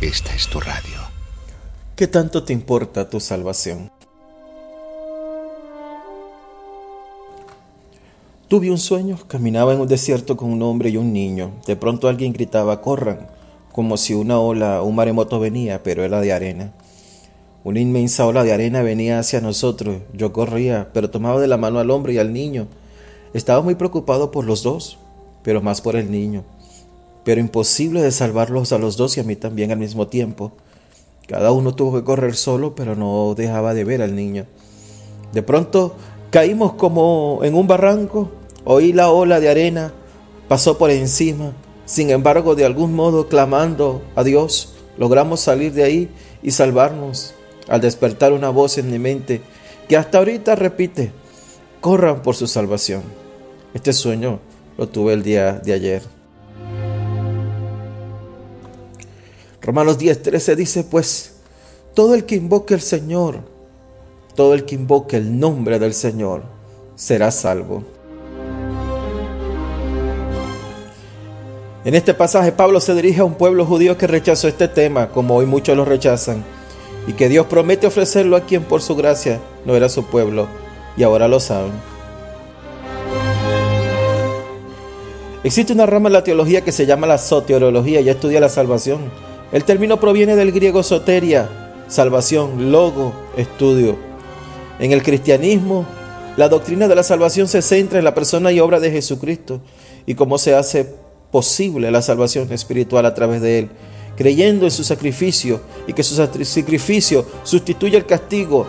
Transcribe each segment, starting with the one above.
Esta es tu radio. ¿Qué tanto te importa tu salvación? Tuve un sueño, caminaba en un desierto con un hombre y un niño. De pronto alguien gritaba, corran, como si una ola, un maremoto venía, pero era de arena. Una inmensa ola de arena venía hacia nosotros. Yo corría, pero tomaba de la mano al hombre y al niño. Estaba muy preocupado por los dos, pero más por el niño. Pero imposible de salvarlos a los dos y a mí también al mismo tiempo. Cada uno tuvo que correr solo, pero no dejaba de ver al niño. De pronto caímos como en un barranco Oí la ola de arena, pasó por encima. Sin embargo, de algún modo, clamando a Dios, logramos salir de ahí y salvarnos. Al despertar una voz en mi mente que hasta ahorita repite, corran por su salvación. Este sueño lo tuve el día de ayer. Romanos 10:13 dice, pues, todo el que invoque al Señor, todo el que invoque el nombre del Señor, será salvo. En este pasaje Pablo se dirige a un pueblo judío que rechazó este tema, como hoy muchos lo rechazan, y que Dios promete ofrecerlo a quien por su gracia no era su pueblo, y ahora lo saben. Existe una rama en la teología que se llama la soteriología y estudia la salvación. El término proviene del griego soteria, salvación, logo, estudio. En el cristianismo, la doctrina de la salvación se centra en la persona y obra de Jesucristo y cómo se hace posible la salvación espiritual a través de Él, creyendo en su sacrificio y que su sacrificio sustituye el castigo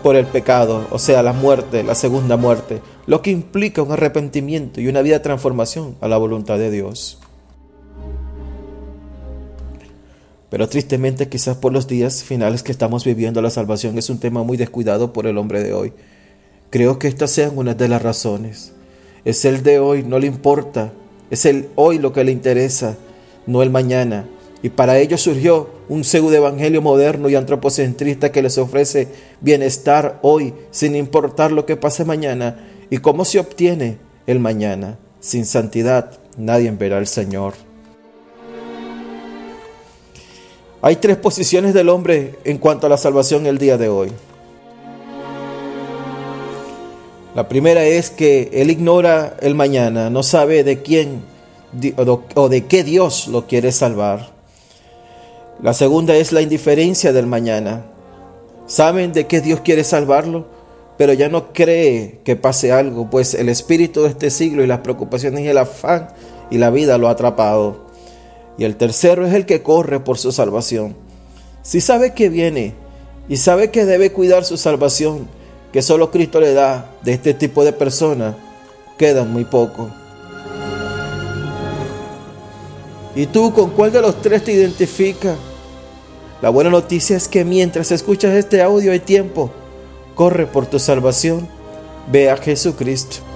por el pecado, o sea, la muerte, la segunda muerte, lo que implica un arrepentimiento y una vida de transformación a la voluntad de Dios. Pero tristemente quizás por los días finales que estamos viviendo la salvación es un tema muy descuidado por el hombre de hoy. Creo que estas sean una de las razones. Es el de hoy, no le importa es el hoy lo que le interesa, no el mañana. Y para ello surgió un pseudo evangelio moderno y antropocentrista que les ofrece bienestar hoy, sin importar lo que pase mañana. ¿Y cómo se obtiene el mañana? Sin santidad nadie verá al Señor. Hay tres posiciones del hombre en cuanto a la salvación el día de hoy. La primera es que él ignora el mañana, no sabe de quién o de qué Dios lo quiere salvar. La segunda es la indiferencia del mañana. Saben de qué Dios quiere salvarlo, pero ya no cree que pase algo, pues el espíritu de este siglo y las preocupaciones y el afán y la vida lo ha atrapado. Y el tercero es el que corre por su salvación. Si sabe que viene y sabe que debe cuidar su salvación, que solo Cristo le da de este tipo de personas, quedan muy poco. ¿Y tú con cuál de los tres te identificas? La buena noticia es que mientras escuchas este audio hay tiempo. Corre por tu salvación. Ve a Jesucristo.